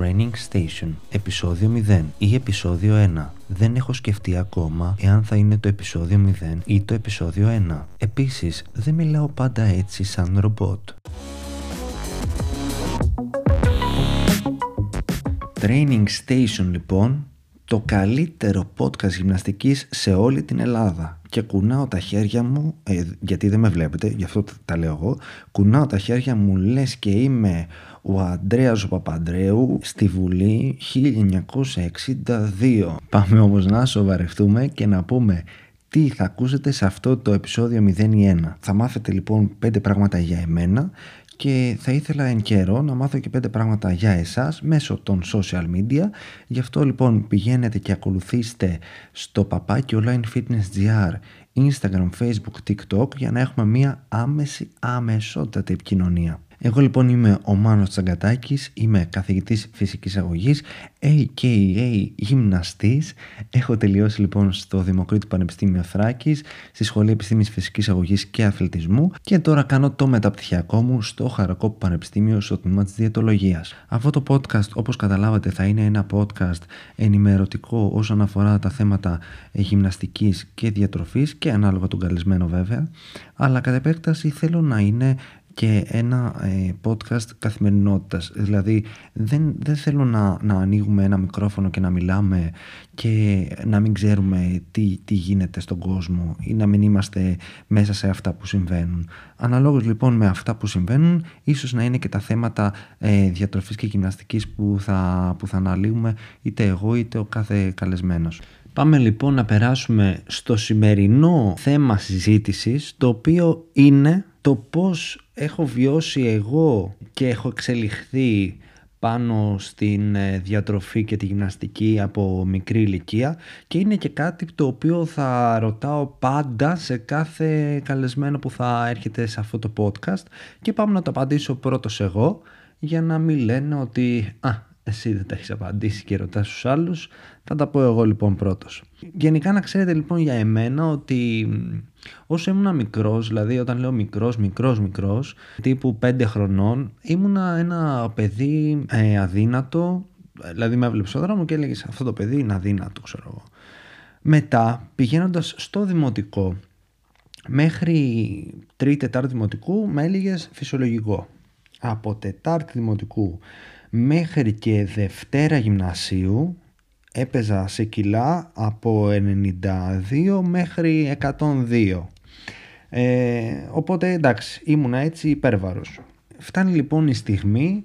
Training Station, επεισόδιο 0 ή επεισόδιο 1. Δεν έχω σκεφτεί ακόμα εάν θα είναι το επεισόδιο 0 ή το επεισόδιο 1. Επίσης, δεν μιλάω πάντα έτσι σαν ρομπότ. Training Station λοιπόν, το καλύτερο podcast γυμναστικής σε όλη την Ελλάδα και κουνάω τα χέρια μου, ε, γιατί δεν με βλέπετε, γι' αυτό τα λέω εγώ, κουνάω τα χέρια μου λες και είμαι ο Αντρέας ο Παπαντρέου στη Βουλή 1962. Πάμε όμως να σοβαρευτούμε και να πούμε τι θα ακούσετε σε αυτό το επεισόδιο 01. Θα μάθετε λοιπόν πέντε πράγματα για εμένα και θα ήθελα εν καιρό να μάθω και πέντε πράγματα για εσάς μέσω των social media. Γι' αυτό λοιπόν πηγαίνετε και ακολουθήστε στο παπάκι online fitness gr Instagram, Facebook, TikTok για να έχουμε μία άμεση, αμεσότατη επικοινωνία. Εγώ λοιπόν είμαι ο Μάνος Τσαγκατάκης, είμαι καθηγητής φυσικής αγωγής, a.k.a. γυμναστής. Έχω τελειώσει λοιπόν στο Δημοκρίτου Πανεπιστήμιο Θράκης, στη Σχολή Επιστήμης Φυσικής Αγωγής και Αθλητισμού και τώρα κάνω το μεταπτυχιακό μου στο Χαρακόπου Πανεπιστήμιο στο τμήμα της Διαιτολογίας. Αυτό το podcast όπως καταλάβατε θα είναι ένα podcast ενημερωτικό όσον αφορά τα θέματα γυμναστικής και διατροφής και ανάλογα τον καλεσμένο βέβαια, αλλά κατά επέκταση θέλω να είναι και ένα ε, podcast καθημερινότητας. Δηλαδή δεν, δεν θέλω να, να ανοίγουμε ένα μικρόφωνο και να μιλάμε και να μην ξέρουμε τι, τι γίνεται στον κόσμο ή να μην είμαστε μέσα σε αυτά που συμβαίνουν. Αναλόγως λοιπόν με αυτά που συμβαίνουν ίσως να είναι και τα θέματα ε, διατροφής και γυμναστικής που θα, που θα αναλύουμε είτε εγώ είτε ο κάθε καλεσμένος. Πάμε λοιπόν να περάσουμε στο σημερινό θέμα συζήτησης το οποίο είναι το πώς έχω βιώσει εγώ και έχω εξελιχθεί πάνω στην ε, διατροφή και τη γυμναστική από μικρή ηλικία και είναι και κάτι το οποίο θα ρωτάω πάντα σε κάθε καλεσμένο που θα έρχεται σε αυτό το podcast και πάμε να το απαντήσω πρώτος εγώ για να μην λένε ότι «Α, εσύ δεν τα έχεις απαντήσει και ρωτάς τους άλλους, θα τα πω εγώ λοιπόν πρώτος. Γενικά να ξέρετε λοιπόν για εμένα ότι όσο ήμουν μικρός, δηλαδή όταν λέω μικρός, μικρός, μικρός, τύπου 5 χρονών, ήμουνα ένα παιδί ε, αδύνατο, δηλαδή με έβλεψε ο δρόμο και έλεγε αυτό το παιδί είναι αδύνατο ξέρω εγώ. Μετά πηγαίνοντας στο δημοτικό, μέχρι τρίτη, τετάρτη δημοτικού με έλεγες φυσιολογικό. Από τετάρτη δημοτικού μέχρι και Δευτέρα Γυμνασίου έπαιζα σε κιλά από 92 μέχρι 102. Ε, οπότε εντάξει, ήμουνα έτσι υπέρβαρος. Φτάνει λοιπόν η στιγμή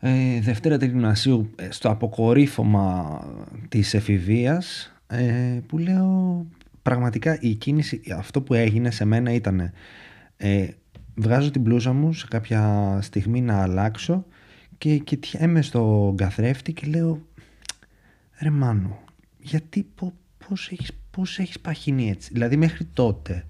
ε, Δευτέρα του Γυμνασίου ε, στο αποκορύφωμα της εφηβείας ε, που λέω πραγματικά η κίνηση, αυτό που έγινε σε μένα ήταν ε, βγάζω την μπλούζα μου σε κάποια στιγμή να αλλάξω και κοιτιέμαι στον καθρέφτη και λέω ρε Μάνο, γιατί πώς έχεις, πώς έχεις παχυνεί έτσι; Δηλαδή μέχρι τότε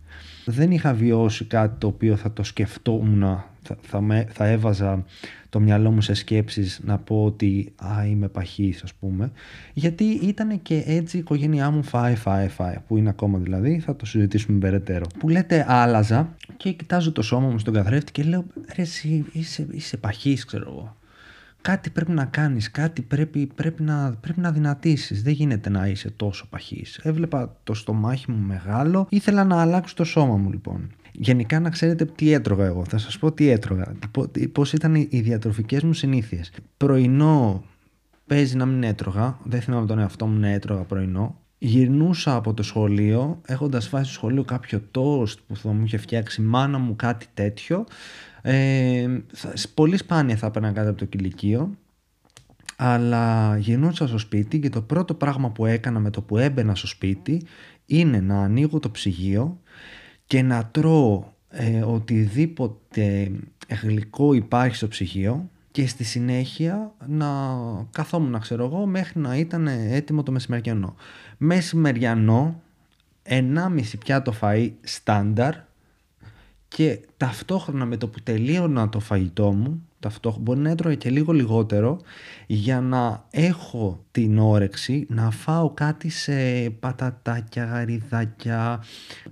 δεν είχα βιώσει κάτι το οποίο θα το σκεφτόμουν, θα, θα, με, θα έβαζα το μυαλό μου σε σκέψεις να πω ότι α, είμαι παχής ας πούμε. Γιατί ήταν και έτσι η οικογένειά μου φάει, φάει, φάει. Που είναι ακόμα δηλαδή θα το συζητήσουμε περαιτέρω. Που λέτε άλλαζα και κοιτάζω το σώμα μου στον καθρέφτη και λέω ρε εσύ είσαι, είσαι παχής ξέρω εγώ κάτι πρέπει να κάνεις, κάτι πρέπει, πρέπει, να, πρέπει να δυνατήσεις. Δεν γίνεται να είσαι τόσο παχής. Έβλεπα το στομάχι μου μεγάλο, ήθελα να αλλάξω το σώμα μου λοιπόν. Γενικά να ξέρετε τι έτρωγα εγώ. Θα σας πω τι έτρωγα, πώς ήταν οι διατροφικές μου συνήθειες. Πρωινό παίζει να μην έτρωγα, δεν θυμάμαι τον εαυτό μου να έτρωγα πρωινό. Γυρνούσα από το σχολείο, έχοντας φάει στο σχολείο κάποιο τόστ που θα μου είχε φτιάξει μάνα μου κάτι τέτοιο ε, πολύ σπάνια θα έπαιρνα κάτι από το κηλικείο. Αλλά γινούσα στο σπίτι και το πρώτο πράγμα που έκανα με το που έμπαινα στο σπίτι είναι να ανοίγω το ψυγείο και να τρώω ε, οτιδήποτε γλυκό υπάρχει στο ψυγείο και στη συνέχεια να καθόμουν να ξέρω εγώ μέχρι να ήταν έτοιμο το μεσημεριανό. Μεσημεριανό, 1,5 πιάτο φαΐ στάνταρ και ταυτόχρονα με το που τελείωνα το φαγητό μου, ταυτόχρονα μπορεί να έτρωγα και λίγο λιγότερο για να έχω την όρεξη να φάω κάτι σε πατατάκια, γαριδάκια,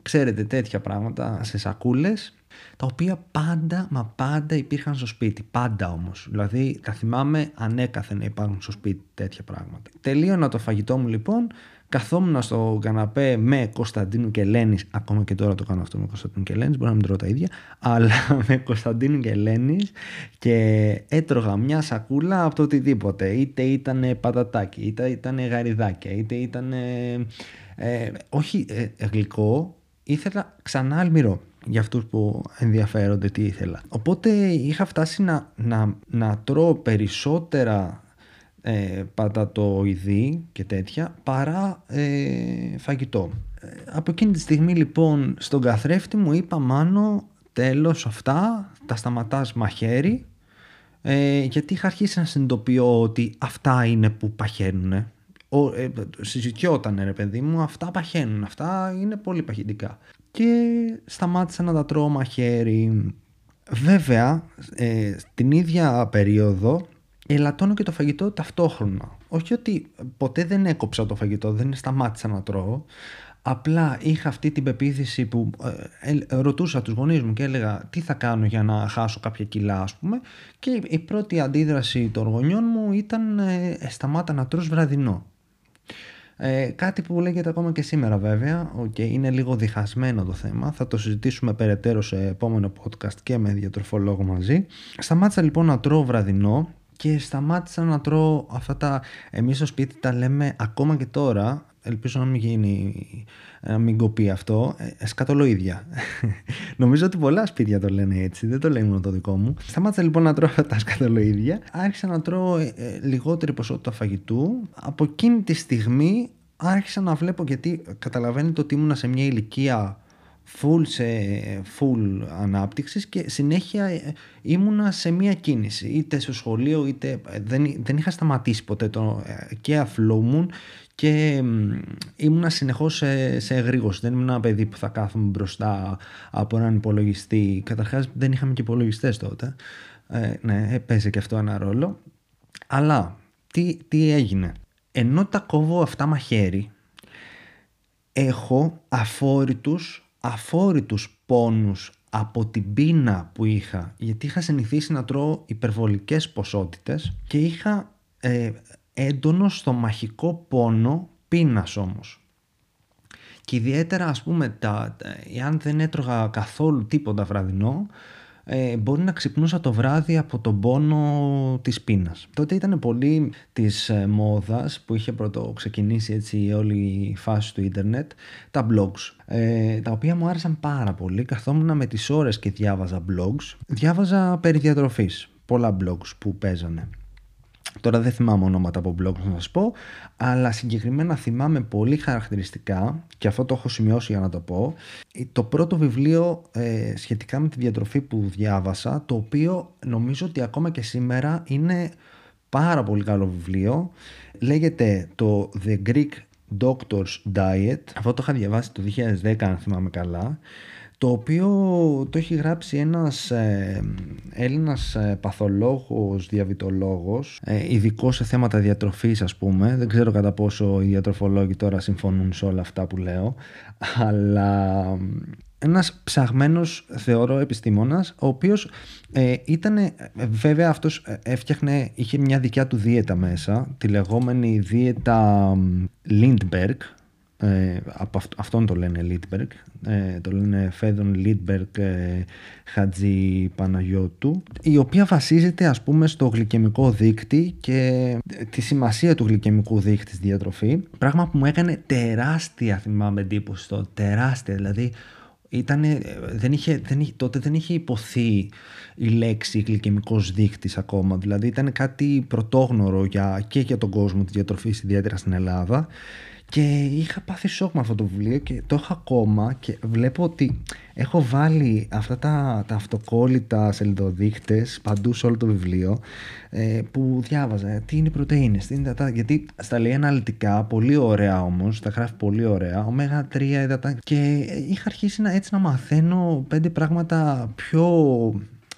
ξέρετε τέτοια πράγματα, σε σακούλες τα οποία πάντα, μα πάντα υπήρχαν στο σπίτι. Πάντα όμως. Δηλαδή, τα θυμάμαι ανέκαθεν να υπάρχουν στο σπίτι τέτοια πράγματα. Τελείωνα το φαγητό μου λοιπόν, καθόμουν στο καναπέ με Κωνσταντίνου και Ελένης. Ακόμα και τώρα το κάνω αυτό με Κωνσταντίνου και Ελένης, μπορεί να μην τρώω τα ίδια. Αλλά με Κωνσταντίνου και Ελένης και έτρωγα μια σακούλα από το οτιδήποτε. Είτε ήταν πατατάκι, είτε ήταν γαριδάκια, είτε ήταν. Ε, όχι ε, γλυκό, ήθελα ξανά αλμυρό για αυτούς που ενδιαφέρονται τι ήθελα. Οπότε είχα φτάσει να, να, να τρώω περισσότερα ε, πατατοειδή και τέτοια παρά ε, φαγητό. Ε, από εκείνη τη στιγμή λοιπόν στον καθρέφτη μου είπα μάνο τέλος αυτά, τα σταματάς μαχαίρι ε, γιατί είχα αρχίσει να συνειδητοποιώ ότι αυτά είναι που παχαίνουν. Ε, συζητιόταν ρε παιδί μου, αυτά παχαίνουν, αυτά είναι πολύ παχυντικά. Και σταμάτησα να τα τρώω μαχαίρι. Βέβαια, ε, την ίδια περίοδο ελαττώνω και το φαγητό ταυτόχρονα. Όχι ότι ποτέ δεν έκοψα το φαγητό, δεν σταμάτησα να τρώω. Απλά είχα αυτή την πεποίθηση που ε, ε, ρωτούσα τους γονείς μου και έλεγα τι θα κάνω για να χάσω κάποια κιλά ας πούμε; Και η πρώτη αντίδραση των γονιών μου ήταν ε, σταμάτα να τρως βραδινό. Ε, κάτι που λέγεται ακόμα και σήμερα βέβαια, okay, είναι λίγο διχασμένο το θέμα, θα το συζητήσουμε περαιτέρω σε επόμενο podcast και με διατροφολόγο μαζί. Σταμάτησα λοιπόν να τρώω βραδινό και σταμάτησα να τρώω αυτά τα, εμείς στο σπίτι τα λέμε ακόμα και τώρα, ελπίζω να μην γίνει, να μην κοπεί αυτό, ε, σκατολοίδια. Νομίζω ότι πολλά σπίτια το λένε έτσι, δεν το λέει μόνο το δικό μου. Σταμάτησα λοιπόν να τρώω αυτά τα σκατολοίδια, άρχισα να τρώω ε, ε, λιγότερη ποσότητα φαγητού. Από εκείνη τη στιγμή άρχισα να βλέπω, γιατί καταλαβαίνετε ότι ήμουνα σε μια ηλικία full σε full ανάπτυξης και συνέχεια ε, ήμουνα σε μία κίνηση είτε στο σχολείο είτε ε, δεν, δεν είχα σταματήσει ποτέ το, ε, και αφλόμουν και ήμουνα συνεχώς σε, σε εγρήγορση. Δεν ήμουν ένα παιδί που θα κάθομαι μπροστά από έναν υπολογιστή. Καταρχάς δεν είχαμε και υπολογιστές τότε. Ε, ναι παίζει και αυτό ένα ρόλο. Αλλά τι, τι έγινε; Ενώ τα κόβω αυτά μαχαίρι έχω αφόρητους αφόρητους πόνους από την πείνα που είχα γιατί είχα συνηθίσει να τρώω υπερβολικές ποσότητες και είχα ε, έντονος στομαχικό πόνο πείνας όμως και ιδιαίτερα ας πούμε τα, εάν δεν έτρωγα καθόλου τίποτα βραδινό ε, μπορεί να ξυπνούσα το βράδυ από τον πόνο της πείνας. Τότε ήταν πολύ της ε, μόδας που είχε πρώτο ξεκινήσει έτσι όλη η φάση του ίντερνετ, τα blogs, ε, τα οποία μου άρεσαν πάρα πολύ. Καθόμουν με τις ώρες και διάβαζα blogs. Διάβαζα περί διατροφής, πολλά blogs που παίζανε. Τώρα δεν θυμάμαι ονόματα από blog να σας πω, αλλά συγκεκριμένα θυμάμαι πολύ χαρακτηριστικά, και αυτό το έχω σημειώσει για να το πω, το πρώτο βιβλίο ε, σχετικά με τη διατροφή που διάβασα, το οποίο νομίζω ότι ακόμα και σήμερα είναι πάρα πολύ καλό βιβλίο. Λέγεται το The Greek Doctor's Diet. Αυτό το είχα διαβάσει το 2010 αν θυμάμαι καλά το οποίο το έχει γράψει ένας ε, Έλληνας ε, παθολόγος, διαβητολόγος, ε, ειδικό σε θέματα διατροφής ας πούμε. Δεν ξέρω κατά πόσο οι διατροφολόγοι τώρα συμφωνούν σε όλα αυτά που λέω, αλλά ένας ψαγμένος θεωρώ επιστήμονας, ο οποίος ε, ήταν, βέβαια αυτός έφτιαχνε, είχε μια δικιά του δίαιτα μέσα, τη λεγόμενη δίαιτα Lindbergh, ε, από αυτόν το λένε Λίτμπεργκ, ε, το λένε Φέδων Λίτμπεργκ ε, Χατζη Παναγιώτου, η οποία βασίζεται ας πούμε στο γλυκαιμικό δείκτη και τη σημασία του γλυκαιμικού δείκτη στη διατροφή, πράγμα που μου έκανε τεράστια θυμάμαι εντύπωση το τεράστια, δηλαδή ήτανε, δεν είχε, δεν είχε, τότε δεν είχε υποθεί η λέξη γλυκαιμικός δείκτης ακόμα. Δηλαδή ήταν κάτι πρωτόγνωρο για, και για τον κόσμο της διατροφής, ιδιαίτερα στην Ελλάδα. Και είχα πάθει σοκ με αυτό το βιβλίο και το έχω ακόμα και βλέπω ότι έχω βάλει αυτά τα, τα αυτοκόλλητα σελιδοδείχτες παντού σε όλο το βιβλίο ε, που διάβαζα. Τι είναι οι πρωτεΐνες, τι είναι τα, γιατί στα λέει αναλυτικά, πολύ ωραία όμως, τα γράφει πολύ ωραία, ωμέγα 3 υδατά και είχα αρχίσει να, έτσι να μαθαίνω πέντε πράγματα πιο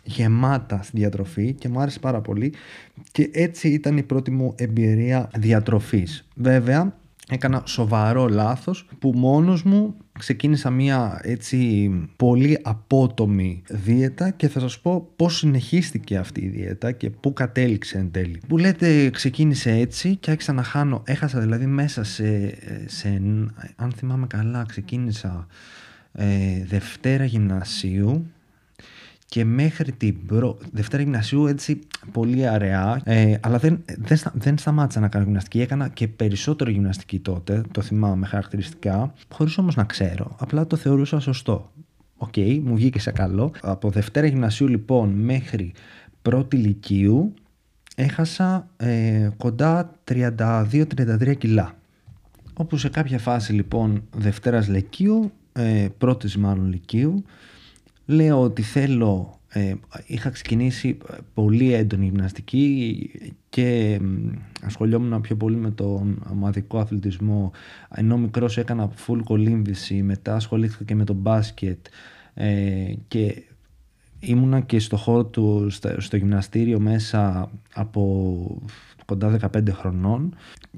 γεμάτα στη διατροφή και μου άρεσε πάρα πολύ και έτσι ήταν η πρώτη μου εμπειρία διατροφής. Βέβαια, έκανα σοβαρό λάθος που μόνος μου ξεκίνησα μια έτσι πολύ απότομη δίαιτα και θα σας πω πώς συνεχίστηκε αυτή η δίαιτα και πού κατέληξε εν τέλει. Που λέτε ξεκίνησε έτσι και άρχισα να χάνω, έχασα δηλαδή μέσα σε, σε αν θυμάμαι καλά ξεκίνησα ε, Δευτέρα Γυμνασίου και μέχρι την προ... Δευτέρα Γυμνασίου έτσι πολύ αραιά ε, αλλά δεν, δεν, δεν σταμάτησα να κάνω γυμναστική. Έκανα και περισσότερο γυμναστική τότε το θυμάμαι χαρακτηριστικά χωρίς όμως να ξέρω. Απλά το θεωρούσα σωστό. Ok, okay, μου βγήκε σε καλό. Από Δευτέρα Γυμνασίου λοιπόν μέχρι πρώτη Λυκείου έχασα ε, κοντά 32-33 κιλά. Όπου σε κάποια φάση λοιπόν Δευτέρας Λυκείου ε, πρώτης μάλλον Λυκείου λέω ότι θέλω, ε, είχα ξεκινήσει πολύ έντονη γυμναστική και ασχολιόμουν πιο πολύ με τον ομαδικό αθλητισμό. Ενώ μικρός έκανα full κολύμβηση, μετά ασχολήθηκα και με το μπάσκετ ε, και ήμουνα και στο χώρο του, στο, γυμναστήριο μέσα από κοντά 15 χρονών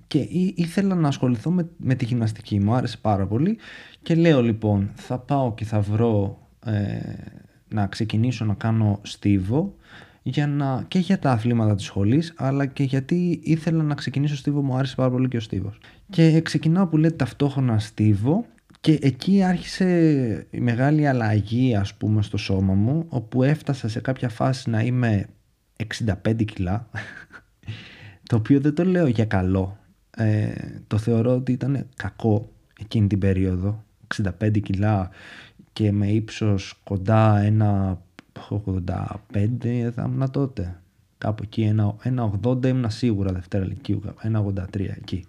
και ήθελα να ασχοληθώ με, με τη γυμναστική. Μου άρεσε πάρα πολύ και λέω λοιπόν θα πάω και θα βρω ε, να ξεκινήσω να κάνω στίβο για να, και για τα αθλήματα της σχολής αλλά και γιατί ήθελα να ξεκινήσω στίβο μου άρεσε πάρα πολύ και ο στίβος. Και ξεκινάω που λέει ταυτόχρονα στίβο και εκεί άρχισε η μεγάλη αλλαγή ας πούμε στο σώμα μου όπου έφτασα σε κάποια φάση να είμαι 65 κιλά το οποίο δεν το λέω για καλό. Ε, το θεωρώ ότι ήταν κακό εκείνη την περίοδο. 65 κιλά και με ύψος κοντά ένα 85 θα ήμουν τότε. Κάπου εκεί, ένα, ένα 80 ήμουν σίγουρα Δευτέρα Λυκείου, ένα 83 εκεί.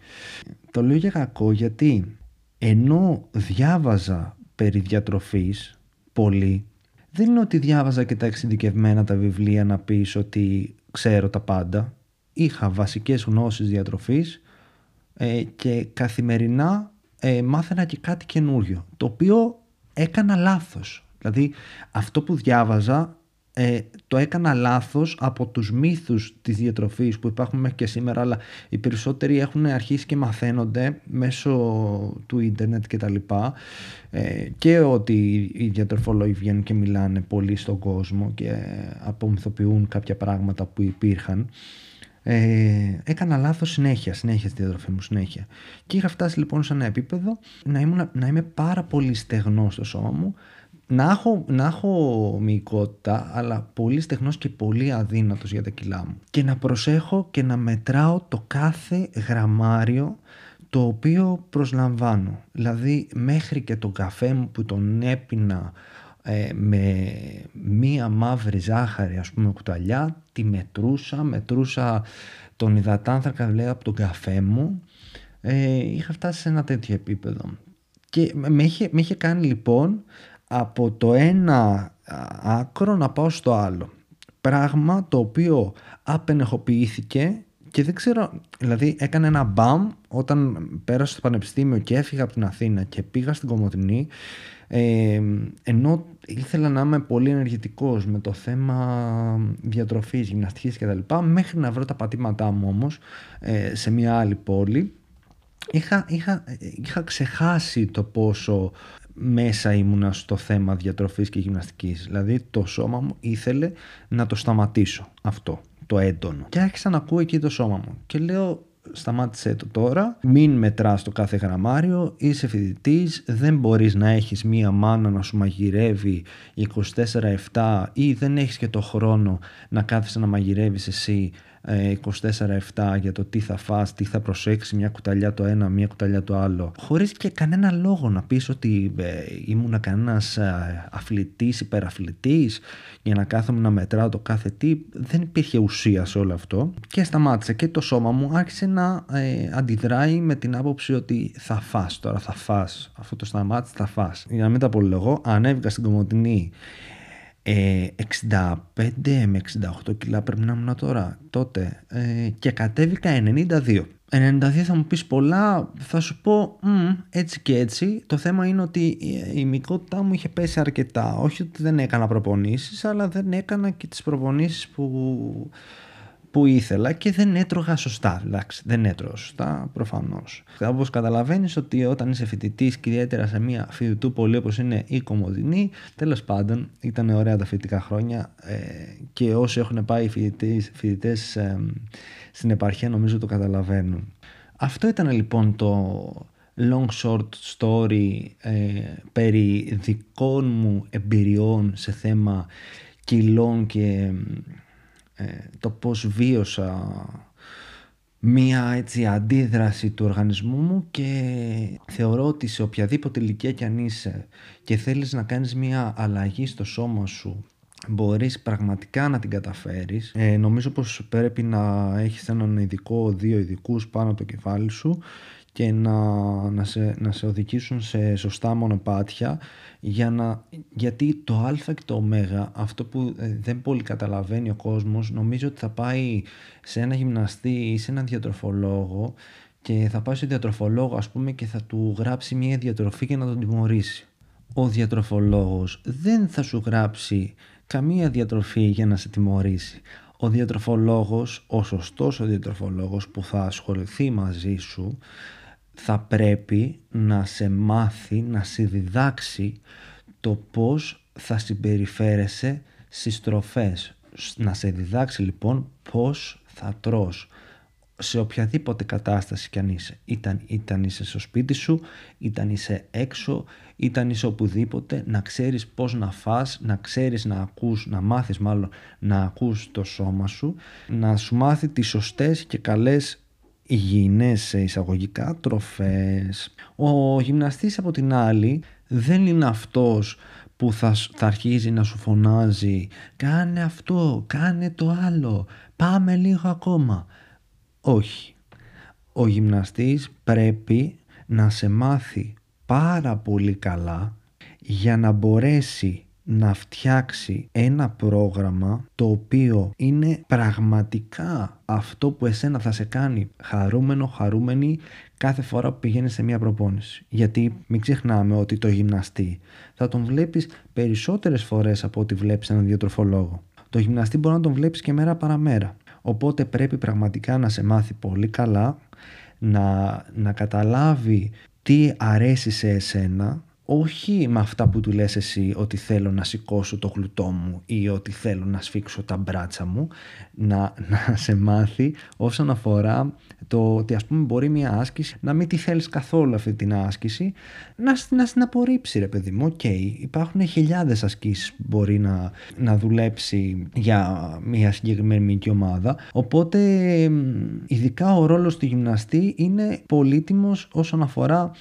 Το λέω για κακό γιατί ενώ διάβαζα περί διατροφής πολύ, δεν είναι ότι διάβαζα και τα εξειδικευμένα τα βιβλία να πεις ότι ξέρω τα πάντα. Είχα βασικές γνώσεις διατροφής ε, και καθημερινά ε, μάθαινα και κάτι καινούριο, το οποίο έκανα λάθος. Δηλαδή αυτό που διάβαζα ε, το έκανα λάθος από τους μύθους της διατροφής που υπάρχουν μέχρι και σήμερα αλλά οι περισσότεροι έχουν αρχίσει και μαθαίνονται μέσω του ίντερνετ και τα λοιπά ε, και ότι οι διατροφολόγοι βγαίνουν και μιλάνε πολύ στον κόσμο και απομυθοποιούν κάποια πράγματα που υπήρχαν ε, έκανα λάθος συνέχεια, συνέχεια στη διατροφή μου, συνέχεια. Και είχα φτάσει λοιπόν σε ένα επίπεδο να, ήμουν, να είμαι πάρα πολύ στεγνός στο σώμα μου, να έχω, να έχω μυϊκότητα, αλλά πολύ στεγνός και πολύ αδύνατος για τα κιλά μου. Και να προσέχω και να μετράω το κάθε γραμμάριο το οποίο προσλαμβάνω. Δηλαδή μέχρι και τον καφέ μου που τον έπινα ε, με μία μαύρη ζάχαρη ας πούμε κουταλιά τη μετρούσα, μετρούσα τον υδατάνθρακα λέει από τον καφέ μου. Ε, είχα φτάσει σε ένα τέτοιο επίπεδο. Και με είχε, με είχε κάνει λοιπόν από το ένα άκρο να πάω στο άλλο. Πράγμα το οποίο απενεχοποιήθηκε και δεν ξέρω, δηλαδή έκανε ένα μπαμ όταν πέρασα στο πανεπιστήμιο και έφυγα από την Αθήνα και πήγα στην Κομωτινή ε, ενώ ήθελα να είμαι πολύ ενεργητικός με το θέμα διατροφής, γυμναστικής κτλ. Μέχρι να βρω τα πατήματά μου όμως ε, σε μια άλλη πόλη είχα, είχα, είχα ξεχάσει το πόσο μέσα ήμουνα στο θέμα διατροφής και γυμναστικής. Δηλαδή το σώμα μου ήθελε να το σταματήσω αυτό το έντονο. Και άρχισα να ακούω εκεί το σώμα μου. Και λέω σταμάτησε το τώρα, μην μετράς το κάθε γραμμάριο, είσαι φοιτητής, δεν μπορείς να έχεις μία μάνα να σου μαγειρεύει 24-7 ή δεν έχεις και το χρόνο να κάθεσαι να μαγειρεύεις εσύ 24-7 για το τι θα φας, τι θα προσέξεις μια κουταλιά το ένα, μια κουταλιά το άλλο. Χωρίς και κανένα λόγο να πεις ότι ε, ήμουν κανένας ε, αθλητής, υπεραθλητής για να κάθομαι να μετράω το κάθε τι. Δεν υπήρχε ουσία σε όλο αυτό. Και σταμάτησε και το σώμα μου άρχισε να ε, αντιδράει με την άποψη ότι θα φας τώρα, θα φας. Αυτό το σταμάτησε, θα φας. Για να μην τα πω ανέβηκα στην Κομωτινή 65 ε, με 68 κιλά πρέπει να ήμουν τώρα τότε ε, και κατέβηκα 92 92 θα μου πεις πολλά, θα σου πω έτσι και έτσι. Το θέμα είναι ότι η μικρότητά μου είχε πέσει αρκετά. Όχι ότι δεν έκανα προπονήσεις, αλλά δεν έκανα και τις προπονήσεις που που ήθελα και δεν έτρωγα σωστά. Εντάξει, δεν έτρωγα σωστά, προφανώς. Όπως καταλαβαίνεις ότι όταν είσαι φοιτητής και ιδιαίτερα σε μια φοιτητούπολη όπως είναι η Κομοδινή, τέλος πάντων ήταν ωραία τα φοιτητικά χρόνια ε, και όσοι έχουν πάει φοιτητές ε, στην επαρχία νομίζω το καταλαβαίνουν. Αυτό ήταν λοιπόν το long short story ε, περί δικών μου εμπειριών σε θέμα κιλών και ε, το πώς βίωσα μία έτσι αντίδραση του οργανισμού μου και θεωρώ ότι σε οποιαδήποτε ηλικία κι αν είσαι και θέλεις να κάνεις μία αλλαγή στο σώμα σου μπορείς πραγματικά να την καταφέρεις. Ε, νομίζω πως πρέπει να έχεις έναν ειδικό δύο ειδικούς πάνω από το κεφάλι σου και να, να, σε, να σε οδηγήσουν σε σωστά μονοπάτια για να, γιατί το α και το ω αυτό που ε, δεν πολύ καταλαβαίνει ο κόσμος νομίζω ότι θα πάει σε ένα γυμναστή ή σε έναν διατροφολόγο και θα πάει στο διατροφολόγο ας πούμε και θα του γράψει μια διατροφή για να τον τιμωρήσει. Ο διατροφολόγος δεν θα σου γράψει καμία διατροφή για να σε τιμωρήσει. Ο διατροφολόγος, ο σωστός ο διατροφολόγος που θα ασχοληθεί μαζί σου θα πρέπει να σε μάθει, να σε διδάξει το πώς θα συμπεριφέρεσαι στις τροφές. Να σε διδάξει λοιπόν πώς θα τρως σε οποιαδήποτε κατάσταση κι αν είσαι. Ήταν, ήταν είσαι στο σπίτι σου, ήταν είσαι έξω, ήταν είσαι οπουδήποτε, να ξέρεις πώς να φας, να ξέρεις να ακούς, να μάθεις μάλλον να ακούς το σώμα σου, να σου μάθει τις σωστές και καλές υγιεινές σε εισαγωγικά τροφές. Ο γυμναστής από την άλλη δεν είναι αυτός που θα, θα αρχίζει να σου φωνάζει «Κάνε αυτό, κάνε το άλλο, πάμε λίγο ακόμα». Όχι. Ο γυμναστής πρέπει να σε μάθει πάρα πολύ καλά για να μπορέσει να φτιάξει ένα πρόγραμμα το οποίο είναι πραγματικά αυτό που εσένα θα σε κάνει χαρούμενο, χαρούμενη κάθε φορά που πηγαίνεις σε μια προπόνηση. Γιατί μην ξεχνάμε ότι το γυμναστή θα τον βλέπεις περισσότερες φορές από ό,τι βλέπεις έναν διατροφολόγο. Το γυμναστή μπορεί να τον βλέπεις και μέρα παραμέρα. Οπότε πρέπει πραγματικά να σε μάθει πολύ καλά, να, να καταλάβει τι αρέσει σε εσένα όχι με αυτά που του λες εσύ ότι θέλω να σηκώσω το γλουτό μου ή ότι θέλω να σφίξω τα μπράτσα μου, να, να σε μάθει όσον αφορά το ότι ας πούμε μπορεί μια άσκηση να μην τη θέλεις καθόλου αυτή την άσκηση, να, να στην απορρίψει ρε παιδί μου, οκ, υπάρχουν χιλιάδες ασκήσεις που μπορεί να, να δουλέψει για μια συγκεκριμένη ομάδα, οπότε ειδικά ο ρόλος του γυμναστή είναι πολύτιμος όσον αφορά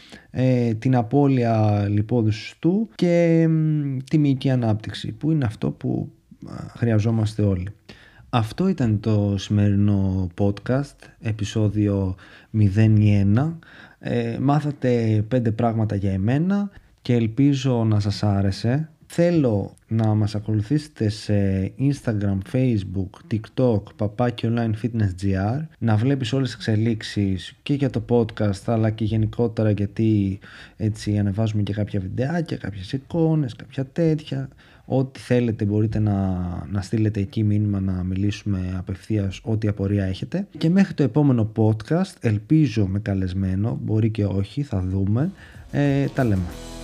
ε, την απώλεια λιπόδους του και τη μυϊκή ανάπτυξη που είναι αυτό που χρειαζόμαστε όλοι. Αυτό ήταν το σημερινό podcast, επεισόδιο 01. Ε, μάθατε πέντε πράγματα για εμένα και ελπίζω να σας άρεσε. Θέλω να μας ακολουθήσετε σε Instagram, Facebook, TikTok, Papaki Online Fitness GR να βλέπεις όλες τις εξελίξεις και για το podcast αλλά και γενικότερα γιατί έτσι ανεβάζουμε και κάποια βιντεάκια, κάποιες εικόνες, κάποια τέτοια ό,τι θέλετε μπορείτε να, να στείλετε εκεί μήνυμα να μιλήσουμε απευθείας ό,τι απορία έχετε και μέχρι το επόμενο podcast ελπίζω με καλεσμένο, μπορεί και όχι, θα δούμε, ε, τα λέμε.